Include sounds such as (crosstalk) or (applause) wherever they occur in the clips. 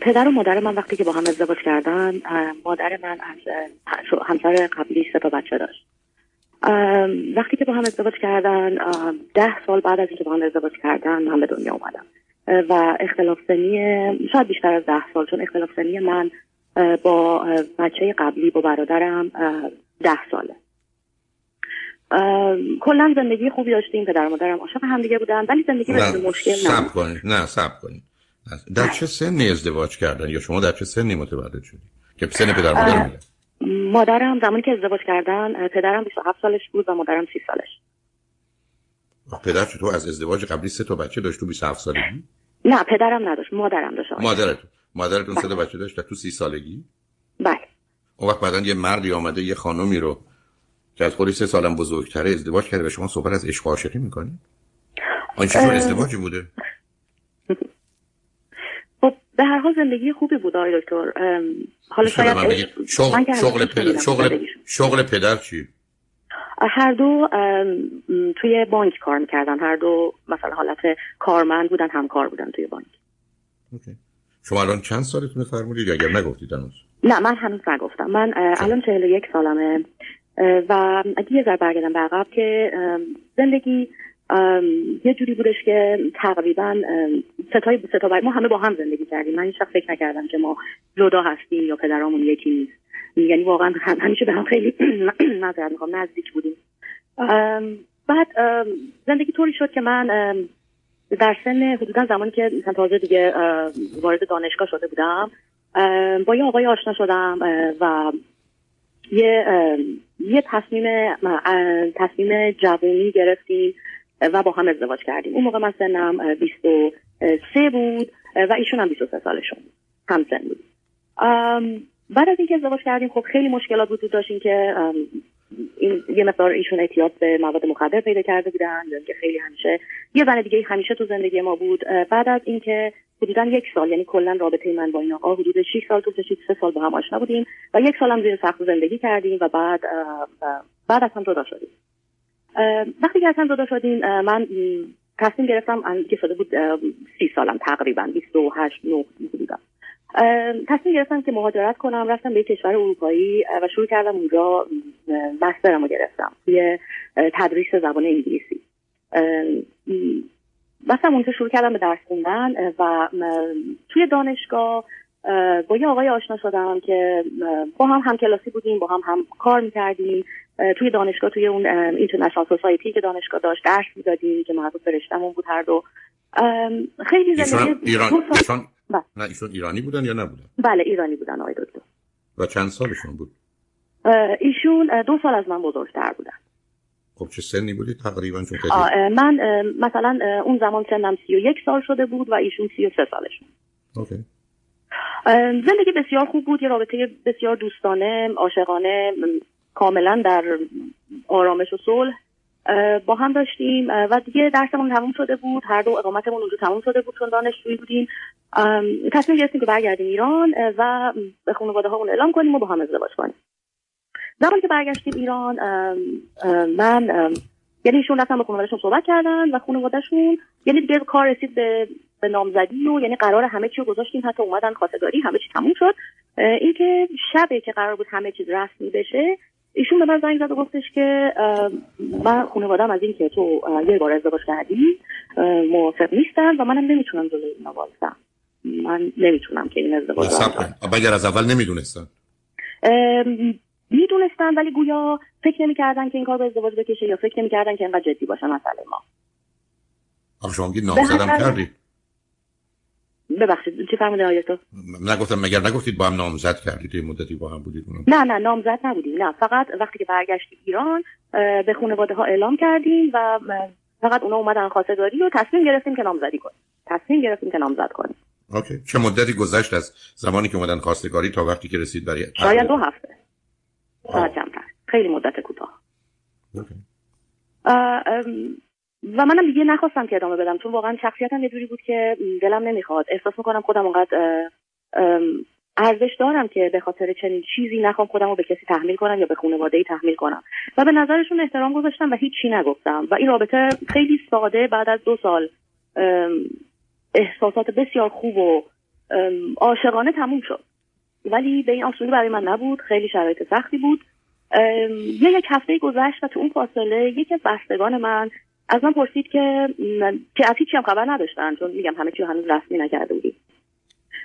پدر و مادر من وقتی که با هم ازدواج کردن مادر من از همسر قبلی سه تا بچه داشت. وقتی که با هم ازدواج کردن ده سال بعد از اینکه با هم ازدواج کردن من به دنیا اومدم. و اختلاف سنی شاید بیشتر از ده سال چون اختلاف سنی من با بچه قبلی با برادرم ده ساله. کلا زندگی خوبی داشتیم پدر مادرم عاشق همدیگه بودن ولی زندگی به مشکل نه کنید. نه سب کنید. در چه سنی ازدواج کردن؟ یا شما در چه سنی متولد شدید که سن پدر مادر میگه. مادرم زمانی که ازدواج کردن پدرم 27 سالش بود و مادرم 30 سالش. پدر چطور؟ از ازدواج قبلی سه تا بچه داشت؟ تو 27 سالگی؟ نه پدرم نداشت مادرم داشت. مادرتون. مادرتون سه تا بچه داشت تو 30 سالگی؟ بله. اون وقت بعدن یه مردی آمده یه خانومی رو که از خودی سه سالم بزرگتره ازدواج کرده و شما صحبت از عشق و عاشقی می‌کنید آن چطور ازدواجی بوده؟ به هر حال زندگی خوبی بود آقای دکتر. حالا شاید شغل, شغل, پدر شغل, شغل پدر چی؟ هر دو توی بانک کار می‌کردن. هر دو مثلا حالت کارمند بودن همکار بودن توی بانک. اوکی. شما الان چند سالتونه فرمودید اگر نگفتید هنوز. نه من هنوز نگفتم. من الان چهل یک سالمه. و اگه یه ذره برگردم به عقب که زندگی یه جوری بودش که تقریبا ستای ستا ما همه با هم زندگی کردیم. من هیچ فکر نکردم که ما جدا هستیم یا پدرامون یکی نیست. یعنی واقعا همیشه به هم خیلی (clears throat) نظر می‌خوام نزدیک بودیم. بعد زندگی طوری شد که من در سن حدودا زمانی که مثلا تازه دیگه وارد دانشگاه شده بودم با یه آقای آشنا شدم و یه یه تصمیم تصمیم جوانی گرفتیم. و با هم ازدواج کردیم. اون موقع من سنم 23 بود و ایشون هم 23 سالشون هم سن بود. بعد از اینکه ازدواج کردیم خب خیلی مشکلات وجود داشتیم که این یه مقدار ایشون اعتیاد به مواد مخدر پیدا کرده بودن که خیلی همیشه یه زن دیگه همیشه تو زندگی ما بود. بعد از اینکه حدودا یک سال یعنی کلا رابطه من با این آقا حدود 6 سال تو 6 سه سال با هم آشنا بودیم و یک سال هم زیر سقف زندگی کردیم و بعد بعد از هم جدا شدیم. وقتی که هم جدا شدیم من تصمیم گرفتم که شده بود سی سالم تقریبا 28 9 بودم تصمیم گرفتم که مهاجرت کنم رفتم به کشور اروپایی و شروع کردم اونجا مسترم رو گرفتم توی تدریس زبان انگلیسی. رفتم اونجا شروع کردم به درس خوندن و توی دانشگاه با یه آقای آشنا شدم که با هم هم کلاسی بودیم با هم هم کار می‌کردیم. توی دانشگاه توی اون اینترنشنال سوسایتی که دانشگاه داشت درس می‌دادیم که مربوط به رشتهمون بود هر دو. خیلی زندگی ایران ایشان بله. نه ایشون ایرانی بودن یا نبودن؟ بله ایرانی بودن آقای دکتر. و چند سالشون بود؟ ایشون دو سال از من بزرگتر بودن. خب چه سنی بودی تقریبا؟ چون من مثلا اون زمان سنم سی و یک سال شده بود و ایشون سی و سه سالشون. اوکی. زندگی بسیار خوب بود یه رابطه بسیار دوستانه عاشقانه کاملا در آرامش و صلح با هم داشتیم. و دیگه درسمون تموم شده بود. هر دو اقامتمون اونجا تموم شده بود چون دانشجویی بودیم. تصمیم گرفتیم که برگردیم ایران و به خانواده ها اون اعلام کنیم و با هم ازدواج کنیم. زمانی که برگشتیم ایران من یعنی ایشون رفتن با خانوادهشون صحبت کردن و خانوادهشون یعنی دیگه کار رسید به به نامزدی و یعنی قرار همه چی رو گذاشتیم. حتی اومدن خواستگاری همه چی تموم شد. اینکه شبه که قرار بود همه چیز رسمی بشه ایشون به من زنگ زد و گفتش که من خانوادم از اینکه تو یه بار ازدواج کردی موافق نیستن و منم نمی‌تونم جلوی اینا وایسم من نمی‌تونم که این ازدواج اگر از اول نمی‌دونستن؟ می‌دونستن ولی گویا فکر نمی‌کردن که این کار به ازدواج بکشه یا فکر نمی‌کردن که اینقدر جدی باشه مسئله ما. آخه شما نامزدم کردی. ببخشید چی فرمودین آقای تو نگفتم مگر نگفتید با هم نامزد کردید؟ یه مدتی با هم بودید نه نه نامزد نبودیم. نه فقط وقتی که برگشتیم ایران به خانواده ها اعلام کردیم و فقط اونا اومدن خواستگاری و تصمیم گرفتیم که نامزدی کنیم. تصمیم گرفتیم که نامزد کنیم. اوکی. چه مدتی گذشت از زمانی که اومدن خواستگاری تا وقتی که رسید برای شاید دو هفته. کمتر خیلی مدت کوتاه. و منم دیگه نخواستم که ادامه بدم چون واقعا شخصیتم یه جوری بود که دلم نمی‌خواد. احساس می‌کنم خودم اونقدر ارزش دارم که به خاطر چنین چیزی نخوام خودم رو به کسی تحمیل کنم یا به خانواده ای تحمیل کنم. و به نظرشون احترام گذاشتم و هیچی نگفتم. و این رابطه خیلی ساده بعد از دو سال احساسات بسیار خوب و عاشقانه تموم شد. ولی به این آسونی برای من نبود خیلی شرایط سختی بود. یه یک هفته گذشت و تو اون فاصله یکی از بستگان من از من پرسید که که از هیچی هم خبر نداشتن چون میگم همه چی هنوز رسمی نکرده بودیم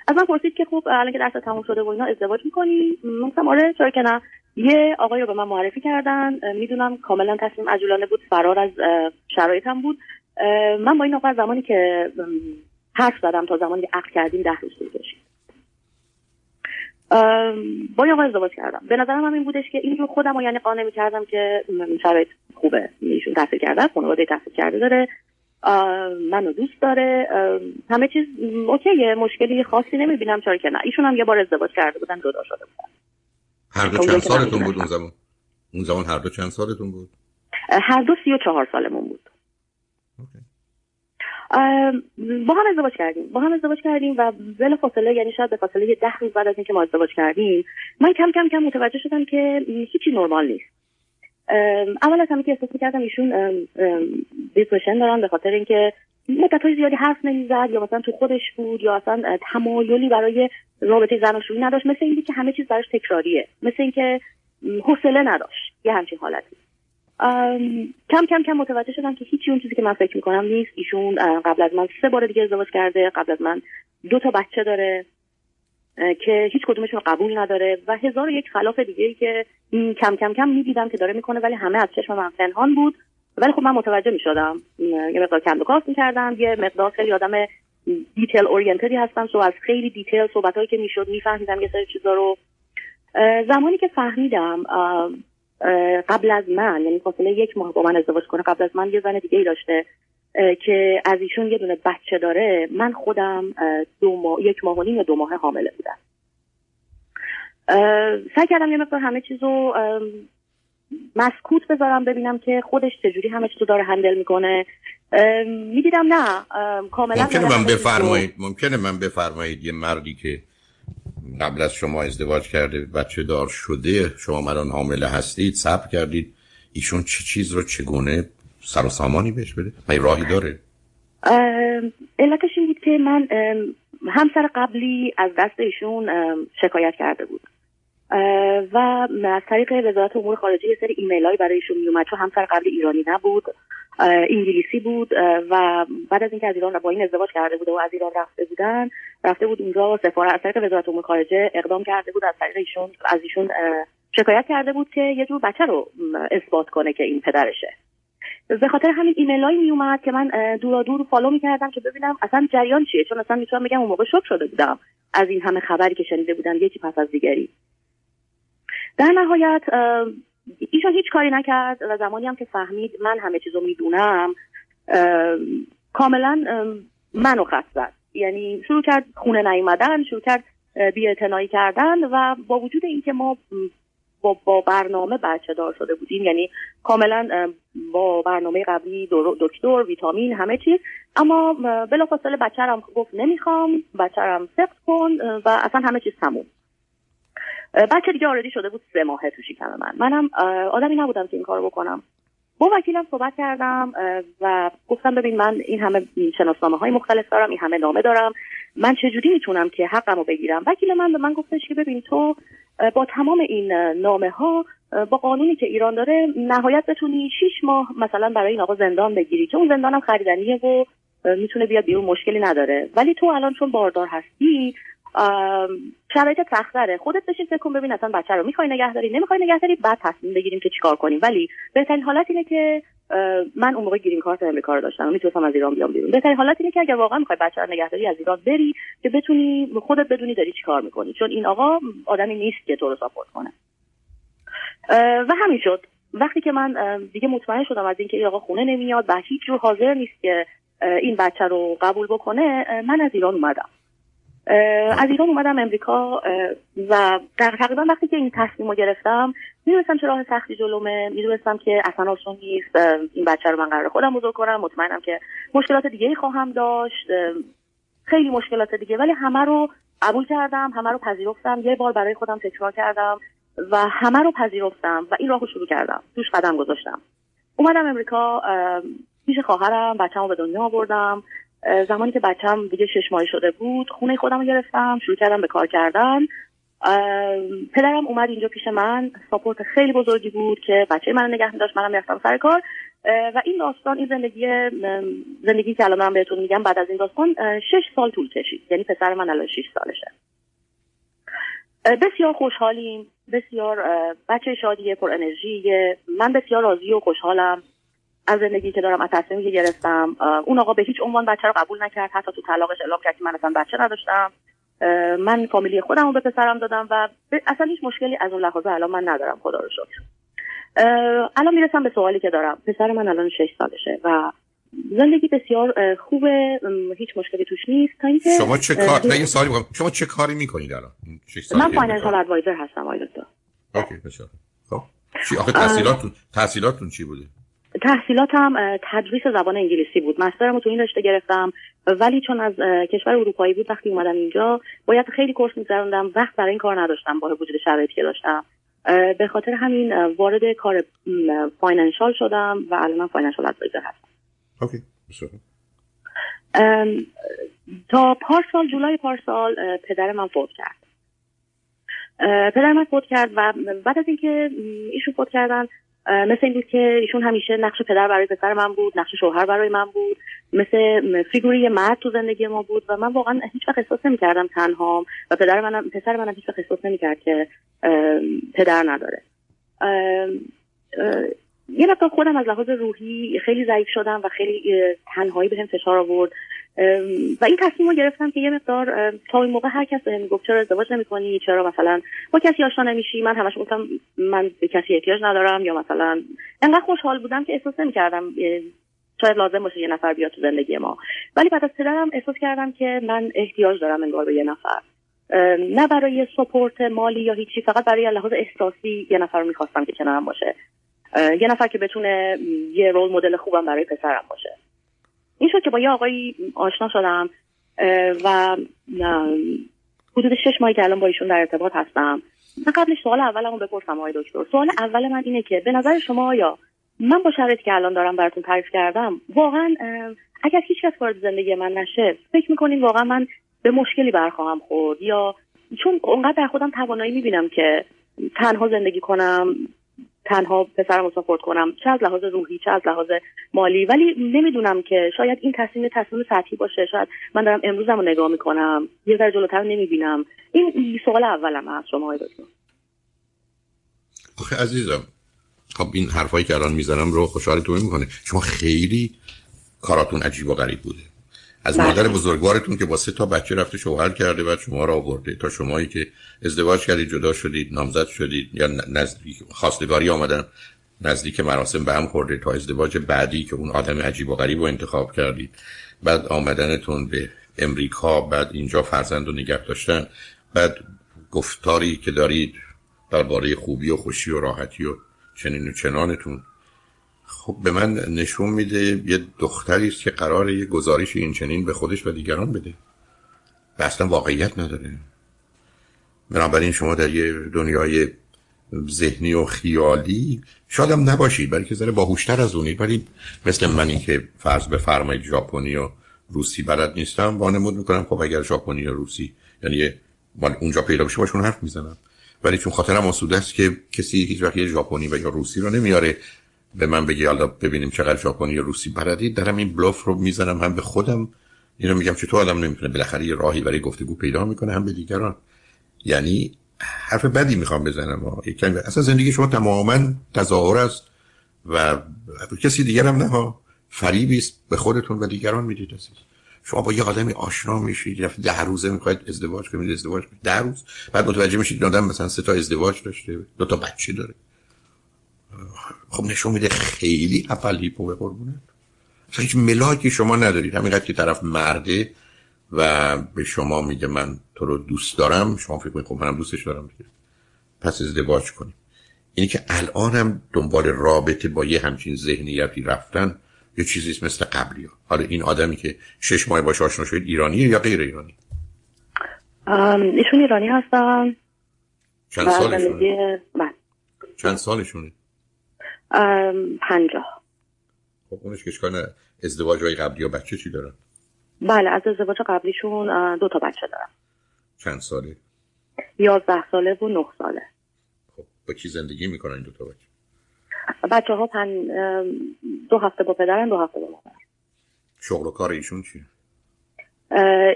از من پرسید که خب الان که درس تموم شده و اینا ازدواج می‌کنی؟ گفتم آره چرا که نه. یه آقای رو به من معرفی کردن می‌دونم کاملا تصمیم عجولانه بود فرار از شرایطم بود. من با این آقا زمانی که حرف زدم تا زمانی که عقد کردیم ده روز با این آقا ازدواج کردم. به نظرم هم این بودش که این رو خودم رو یعنی قانع کردم که شرایط خوبه. ایشون تحصیل کرده خانواده تحصیل کرده داره. منو دوست داره. همه چیز اوکیه مشکلی خاصی نمی‌بینم چرا که نه. ایشون هم یه بار ازدواج کرده بودن جدا شده بودن. هر دو چند سالتون بود اون زمان؟ اون زمان هر دو چند سالتون بود؟ هر دو سی و چهار سالمون بود. با هم ازدواج کردیم. با هم ازدواج کردیم و بلا فاصله یعنی شاید به فاصله ده روز بعد از اینکه ما ازدواج کردیم من کم کم کم متوجه شدم که هیچی نرمال نیست. اول از همه که احساس می‌کردم ایشون دیپرشن دارن به خاطر اینکه مدت های زیادی حرف نمی‌زد یا مثلا تو خودش بود یا اصلا تمایلی برای رابطه زناشویی نداشت مثل اینکه که همه چیز براش تکراریه مثل اینکه حوصله نداشت یه همچین حالتی. کم کم کم متوجه شدم که هیچی اون چیزی که من فکر می‌کنم نیست. ایشون قبل از من سه بار دیگه ازدواج کرده قبل از من دو تا بچه داره که هیچ کدومشون قبول نداره و هزار و یک خلاف دیگه ای که کم کم کم می‌دیدم که داره می‌کنه ولی همه از چشم من پنهان بود. ولی خب من متوجه می‌شدم. یه مقدار کم کاست می‌کردم یه مقدار خیلی آدم detail oriented ی هستم so از خیلی detail صحبتهایی که می‌شد میفهمیدم یه سری چیزا رو. زمانی که فهمیدم قبل از من یعنی فاصله یک ماه با من ازدواج کنه قبل از من یه زن دیگه ای داشته که از ایشون یه دونه بچه داره من خودم دو ماه یک ماه و نیم یا دو ماه حامله بودم. سعی کردم یه مقدار همه چیزو مسکوت بذارم ببینم که خودش چجوری همه چیزو داره handle می‌کنه. می‌دیدم نه کاملا ممکنه من بفرمایید ممکنه من بفرمایید یه مردی که قبل از شما ازدواج کرده بچه دار شده شما الان حامله هستید صبر کردید. ایشون چه چیز رو چگونه سر و سامانی بهش بده؟ من راهی داره. علتش این بود که من همسر قبلی از دست ایشون شکایت کرده بود. و از طریق وزارت امور خارجه یه سری ایمیل برای ایشون میومد چون همسر قبلی ایرانی نبود. انگلیسی بود و بعد از اینکه از ایران با این ازدواج کرده بود و از ایران رفته بودن رفته بود اونجا سفارت از طریق وزارت امور خارجه اقدام کرده بود از طریق ایشون از ایشون شکایت کرده بود که یه جور بچه رو اثبات کنه که این پدرشه. به خاطر همین ایمیلایی می اومد که من دورا دور فالو می‌کردم که ببینم اصلا جریان چیه چون اصلا می‌تونم بگم اون موقع شوک شده بودم از این همه خبری که شنیده بودم یکی پس از دیگری. در نهایت ایشون هیچ کاری نکرد و زمانی هم که فهمید من همه چیزو می‌دونم کاملا منو خط زد. یعنی شروع کرد خونه نیومدن شروع کرد بی کردن و با وجود اینکه ما با, با برنامه بچه دار شده بودیم یعنی کاملا با برنامه قبلی دکتر ویتامین همه چیز اما بلافاصله بچه‌رم گفت نمی‌خوام بچه‌رم سخت کن و اصلا همه چیز تموم. بچه دیگه آردی شده بود سه ماهه تو شکم من. منم آدمی نبودم که این کارو بکنم. با وکیلم صحبت کردم و گفتم ببین من این همه شناسنامه های مختلف دارم این همه نامه دارم. من چجوری می‌تونم که حقم رو بگیرم؟ وکیل من به من گفتش که ببین تو با تمام این نامه ها با قانونی که ایران داره نهایت بتونی شیش ماه مثلا برای این آقا زندان بگیری که اون زندانم خریدنیه و می‌تونه بیاد بیرون مشکلی نداره. ولی تو الان چون باردار هستی شرایط سختره خودت بشین فکر کن ببین اصلا بچه رو می‌خوای نگهداری نمی‌خوای نگهداری بعد تصمیم بگیریم که چیکار کنیم. ولی بهترین حالت اینه که من اون موقع گرین کارت امریکا رو داشتم. می‌تونستم از ایران بیام بیرون. بهترین حالت اینه که اگر واقعا می‌خوای بچه رو نگهداری از ایران بری که بتونی خودت بدونی داری چیکار می‌کنی. چون این آقا آدمی نیست که تو رو ساپورت کنه. و همین شد. وقتی که من دیگه مطمئن شدم از اینکه این آقا خونه نمیاد و هیچ جور حاضر نیست که این بچه رو قبول بکنه من از ایران اومدم. از ایران اومدم امریکا و در تقریبا وقتی که این تصمیم رو گرفتم می‌دونستم چه راه سختی جلومه. می‌دونستم که اصلا آسون نیست این بچه رو من قرار خودم بزرگ کنم. مطمئنم که مشکلات دیگه خواهم داشت. خیلی مشکلات دیگه. ولی همه رو قبول کردم همه رو پذیرفتم. یه بار برای خودم تکرار کردم و همه رو پذیرفتم و این راه رو شروع کردم. توش قدم گذاشتم. اومدم امریکا پیش خواهرم بچه‌مو به دنیا آوردم. زمانی که بچم دیگه شش ماه شده بود خونه خودم رو گرفتم شروع کردم به کار کردن. پدرم اومد اینجا پیش من ساپورت خیلی بزرگی بود که بچه من نگه می داشت منم می‌رفتم سر کار. و این داستان این زندگی زندگی که الان من بهتون میگم بعد از این داستان شش سال طول کشید. یعنی پسر من الان شش سالشه. بسیار خوشحالیم. بسیار بچه شادیه پر انرژی من بسیار راضی و خوشحالم. از زندگی که دارم از تصمیمی که گرفتم اون آقا به هیچ عنوان بچه رو قبول نکرد. حتی تو طلاقش اعلام کرد که من اصلا بچه نداشتم. من فامیلی خودم رو به پسرم دادم و اصلا هیچ مشکلی از اون لحاظه الان من ندارم خدا رو شکر. الان می‌رسم به سوالی که دارم. پسر من الان شش سالشه و زندگی بسیار خوبه. هیچ مشکلی توش نیست. تا اینکه شما چه کار نه یه سوالی شما چه کاری می‌کنید الان؟ من فاینانشال ادوایزر هستم آقای دکتر OK بسیار خب چی؟ آخه تحصیلاتتون تحصیلاتتون چی بوده؟ تحصیلاتم تدریس زبان انگلیسی بود. master مو تو این رشته گرفتم. ولی چون از کشور اروپایی بود وقتی اومدم اینجا باید خیلی course میگذروندم وقت برای این کار نداشتم با وجود شرایطی که داشتم. به خاطر همین وارد کار financial شدم و الان financial advisor هستم. OK تا پارسال جولای پارسال پدر من فوت کرد. پدر من فوت کرد و بعد از اینکه ایشون فوت کردن مثل این بود که ایشون همیشه نقش پدر برای پسر من بود نقش شوهر برای من بود مثل فیگوری مرد تو زندگی ما بود و من واقعا هیچ وقت احساس نمی‌کردم تنهام و پدر منم پسر منم هیچ وقت احساس نمی‌کرد که پدر نداره. یه خودم از لحاظ روحی خیلی ضعیف شدم و خیلی تنهایی بهم فشار آورد. و این تصمیم رو گرفتم که یه مقدار تا این موقع هر کس بهم گفت چرا ازدواج نمی‌کنی چرا مثلا با کسی آشنا نمیشی؟ من همش گفتم من به کسی احتیاج ندارم یا مثلا انقدر خوشحال بودم که احساس نمی‌کردم شاید لازم باشه یه نفر بیاد تو زندگی ما. ولی بعد از پدرم احساس کردم که من احتیاج دارم انگار به یه نفر. نه برای سپورت مالی یا هیچی فقط برای لحاظ احساسی یه نفر رو می‌خواستم که کنارم باشه. یه نفر که بتونه یه رول مدل خوبم برای پسرم باشه. این شد که با یه آقایی آشنا شدم و حدود شش ماهی که الان با ایشون در ارتباط هستم. من قبلش سوال اولمو بپرسم آقای دکتر. سوال اول من اینه که به نظر شما آیا من با شرایطی که الان دارم براتون تعریف کردم واقعا اگر هیچ کس وارد زندگی من نشه فکر می‌کنین واقعا من به مشکلی برخواهم خورد؟ یا چون اونقدر در خودم توانایی می‌بینم که تنها زندگی کنم تنها پسرم رو کنم. چه از لحاظ روحی چه از لحاظ مالی. ولی نمی‌دونم که شاید این تصمیم تصمیم سطحی باشه. شاید من دارم امروزم رو نگاه می‌کنم. یه ذره جلوتر نمی‌بینم. این سوال اولم از شما های دکتر. آخه عزیزم خب این حرفایی که الان می‌زنم رو خوشحالتون می‌کنه. شما خیلی کاراتون عجیب و غریب بوده. از مادر بله. بزرگوارتون که با سه تا بچه رفته شوهر کرده و شما را آورده. تا شمایی که ازدواج کردید جدا شدید نامزد شدید یا نزدیک خواستگاری آمدن نزدیک مراسم به هم خورده تا ازدواج بعدی که اون آدم عجیب و غریب رو انتخاب کردید. بعد آمدنتون به امریکا بعد اینجا فرزند رو نگه داشتن. بعد گفتاری که دارید درباره خوبی و خوشی و راحتی و چنین و چنانتون. خب به من نشون میده یه دختری است که قرار یه گزارش این چنین به خودش و دیگران بده و اصلا واقعیت نداره. بنابراین شما در یه دنیای ذهنی و خیالی شاید هم نباشید برای که ذره باهوشتر از اونید ولی مثل منی که فرض بفرمایید ژاپنی و روسی بلد نیستم وانمود می‌کنم. خب اگر ژاپنی یا روسی یعنی اونجا پیدا بشه باشون حرف می‌زنم. ولی چون خاطرم آسوده است که کسی هیچ وقت ژاپنی و یا روسی رو نمیاره به من بگی حالا ببینیم چقدر ژاپنی یا روسی بلدی. دارم این بلوف رو می‌زنم هم به خودم. اینو میگم که تو آدم نمی‌تونه بالاخره یه راهی برای گفتگو پیدا می‌کنه هم به دیگران. یعنی حرف بدی می‌خوام بزنم. کمی اصلا زندگی شما تماما تظاهر است و کسی دیگر هم نه فریبی است به خودتون و دیگران می‌دید عزیز. شما با یه آدمی آشنا میشید ده روزه می‌خواید ازدواج کنید ازدواج کنید. ده روز. بعد متوجه میشید آدم مثلا سه تا ازدواج داشته دو تا بچه داره. خب نشون میده خیلی اپل هیپو به قربونه هیچ ملاکی شما ندارید. همینقدر که طرف مرده و به شما میگه من تو رو دوست دارم شما فکر کنید خب منم دوستش دارم دیگه. پس ازدواج کنیم. اینی که الان هم دنبال رابطه با یه همچین ذهنیتی رفتن یه چیزی مثل قبلی ها حالا این آدمی که شش ماه باش آشنا شد ایرانیه یا غیر ایرانی؟ ایشون ایرانی هستن. چند سالشونه؟ بله. چند سالشونه؟ پنجاه. خب اونش که ازدواج های قبلی و بچه چی دارن؟ بله از ازدواج قبلیشون دو تا بچه دارم چند ساله؟ یازده ساله و نه ساله. خب با کی زندگی می‌کنن این دو تا بچه؟ بچه ها پن... دو هفته با پدرن دو هفته با مادر. شغل و کار ایشون چیه؟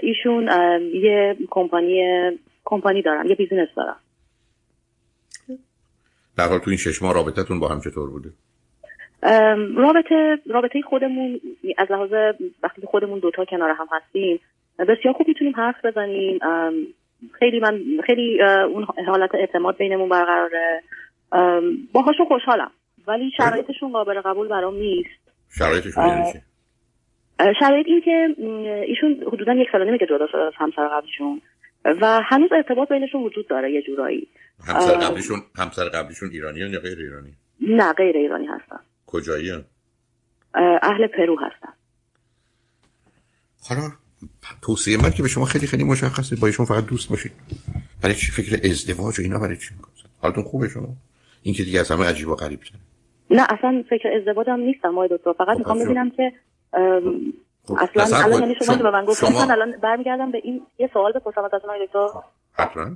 ایشون یه کمپانی کمپانی دارن یه بیزینس دارن. در حال تو این شش ماه رابطتون با هم چطور بوده؟ رابطه رابطه خودمون از لحاظ وقتی خودمون دوتا کنار هم هستیم بسیار خوب می‌تونیم حرف بزنیم. خیلی من خیلی اون حالت اعتماد بینمون برقراره. باهاشون خوشحالم. ولی شرایطشون قابل قبول برام نیست. شرایطشون یعنی شرایط این که ایشون حدودا یک سال که جدا شده از همسر قبلیشون. و هنوز ارتباط بینشون وجود داره یه جورایی. همسر قبلیشون همسر قبلیشون ایرانی یا غیر ایرانی؟ نه غیر ایرانی هستن. کجایی اهل پرو هستن. حالا توصیه من که به شما خیلی خیلی مشخصه با ایشون فقط دوست باشید برای چی فکر ازدواج و اینا برای چی می‌کنید حالتون خوبه شما؟ این که دیگه از همه عجیب و غریب نه اصلا فکر ازدواج هم نیستم مای دکتر. فقط خب، می‌خوام ببینم که خب، اصلا الان یعنی شما که به من گفتید من الان برمیگردم به این یه سوال بپرسم از آقای دکتر. حتما.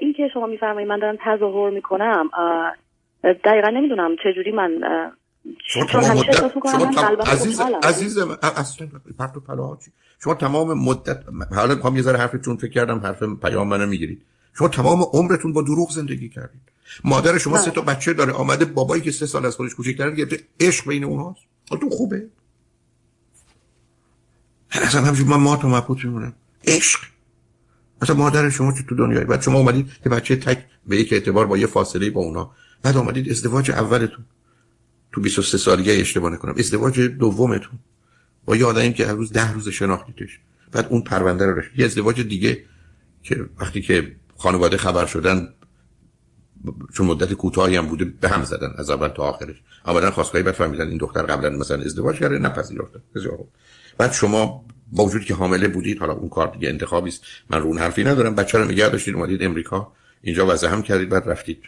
این که شما میفرمایید من دارم تظاهر می‌کنم دقیقا نمی‌دونم چه جوری من شما تمام مدت شما تم... عزیز عزیز اصلا پرت و پلا شما تمام مدت حالا می‌خوام یه ذره حرفتون فکر کردم حرف پیام منو می‌گیرید. شما تمام عمرتون با دروغ زندگی کردید. مادر شما سه تا بچه داره آمده بابایی که سه سال از خودش کوچیک‌تره گرفته عشق بین اونهاست حالتون خوبه؟ اصلا همجور من ما تو مبهوت میمونم. عشق. مثلا مادر شما که تو دنیای بعد شما اومدید که بچه تک به یک اعتبار با یه فاصله با اونا. بعد اومدید ازدواج اولتون. تو 23 سالگی اشتباه نکنم. ازدواج دومتون. با یه آدمی که هر روز ده روز شناختیدش بعد اون پرونده رو رشد. یه ازدواج دیگه که وقتی که خانواده خبر شدن چون مدت کوتاهی هم بوده به هم زدن. از اول تا آخرش. اما خواستگاهی بعد فهمیدن این دختر قبلا مثلا ازدواج کرده نپذیرفته بسیار بعد شما با وجودی که حامله بودید حالا اون کار دیگه انتخابی است. من رو اون حرفی ندارم. بچه رو نگه داشتید اومدید امریکا. اینجا وضع هم کردید بعد رفتید.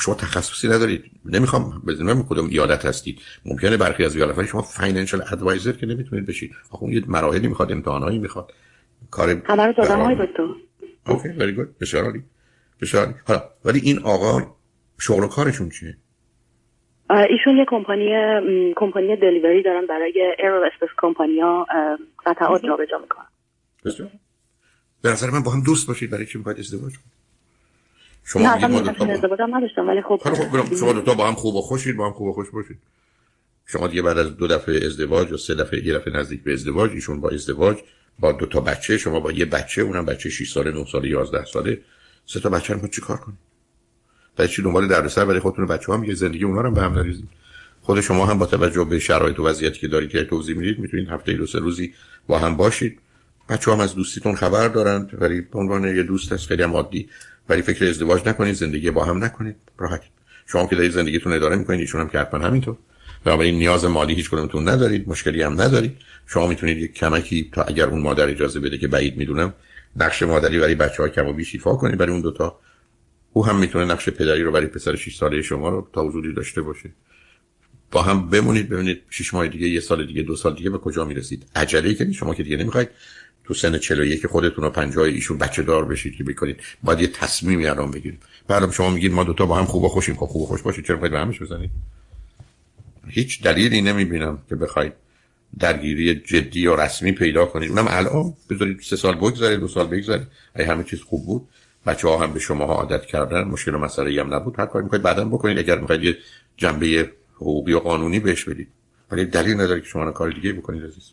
شما تخصصی ندارید. نمی‌خوام بدونم کدوم ایالت هستید. ممکنه برخی از ایالت‌ها شما فاینانشال ادوایزر که نمی‌تونید بشید. آخه اون یه مراحلی می‌خواد امتحانایی می‌خواد. کار همه رو دادم های دکتر. OK very good بسیار عالی. بسیار حالا ولی این آقا شغل و کارشون چیه؟ ایشون یه کمپانی کمپانی delivery دارن برای aerospace کمپانیا قطعات جابجا می‌کنن. به نظر من با هم دوست باشید برای چی می‌خواید ازدواج کنید؟ شما نه اصلا ازدواج هم نداشتم ولی خب خب شما دو تا با هم خوب و خوشید با هم خوب و خوش باشید. شما دیگه بعد از دو دفعه ازدواج یا سه دفعه یه دفعه نزدیک به ازدواج ایشون با ازدواج با دو تا بچه شما با یه بچه اونم بچه 6 ساله 9 ساله 11 ساله سه تا بچه رو چیکار کنید؟ چی دنبال دردسر برای خودتون بچه ها میگه زندگی اونا رو به هم نریزید خود شما هم با توجه به شرایط و وضعیتی که دارید که توضیح می‌دید می‌تونید هفته دو سه روزی با هم باشید. بچه هم از دوستیتون خبر دارن ولی به عنوان یه دوست هست خیلی عادی. ولی فکر ازدواج نکنید زندگی با هم نکنید. راحت. شما که دارید زندگیتون اداره می‌کنید ایشون هم که حتما همینطور. بنابراین نیاز مالی هیچ کدومتون ندارید مشکلی هم ندارید. شما می‌تونید یک کمکی تا اگر اون مادر اجازه بده که بعید می‌دونم نقش مادری برای بچه ها کم و بیش کنید برای اون دوتا. او هم می‌تونه نقش پدری رو برای پسر 6 ساله شما رو تا وجودی داشته باشه. با هم بمونید ببینید 6 ماه دیگه یه سال دیگه دو سال دیگه به کجا می‌رسید. عجله کنید شما که دیگه نمی‌خواید تو سن 41 خودتون رو 50 ایشون بچه دار بشید که بکنید. باید یه تصمیمی الان بگیرید. بعدم شما میگید ما دوتا با هم خوب و خوشیم. خب خوب و خوش باشید چرا باید به همش بزنید؟ هیچ دلیلی نمی‌بینم که بخواید درگیری جدی و رسمی پیدا کنید. اونم الان بذارید سه سال بگذارید دو سال بگذارید اگه همه چیز خوب بود بچه ها هم به شما عادت کردن مشکل و مسئله هم نبود. هر کاری می‌خواید بعدا بکنید اگر می‌خواید یه جنبه حقوقی و قانونی بهش بدید. ولی دلیل نداره که شما کار دیگه بکنید عزیز.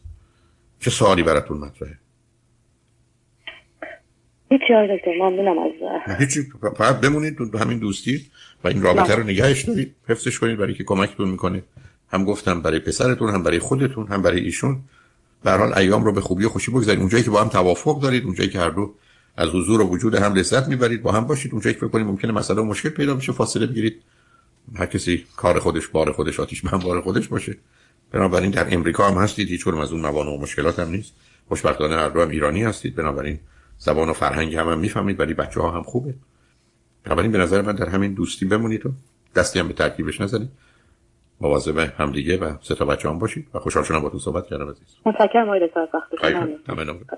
چه سوالی براتون مطرحه؟ هیچی آقای دکتر ممنونم از هیچی. فقط بمونید تو همین دوستی و این رابطه رو نگهش دارید. حفظش کنید برای که کمکتون می‌کنه. هم گفتم برای پسرتون هم برای خودتون هم برای ایشون. به حال ایام رو به خوبی و خوشی بگذارید. اونجایی که با هم توافق دارید اونجایی که هر دو از حضور و وجود هم لذت می‌برید. با هم باشید. اونجایی که فکر ممکنه مسئله مشکل پیدا بشه فاصله بگیرید. هر کسی کار خودش بار خودش آتیش به بار خودش باشه. بنابراین در امریکا هم هستید. هیچ از اون موانع و مشکلات هم نیست. خوشبختانه هر دو هم ایرانی هستید. بنابراین زبان و فرهنگ هم, هم می‌فهمید ولی بچه ها هم خوبه. بنابراین به نظر من در همین دوستی بمونید و دستی هم به ترکیبش نزنید. مواظب همدیگه و سه تا بچه هم باشید و خوشحال شدم با تو صحبت کردم عزیز. متشکرم آقای دکتر. وقتتون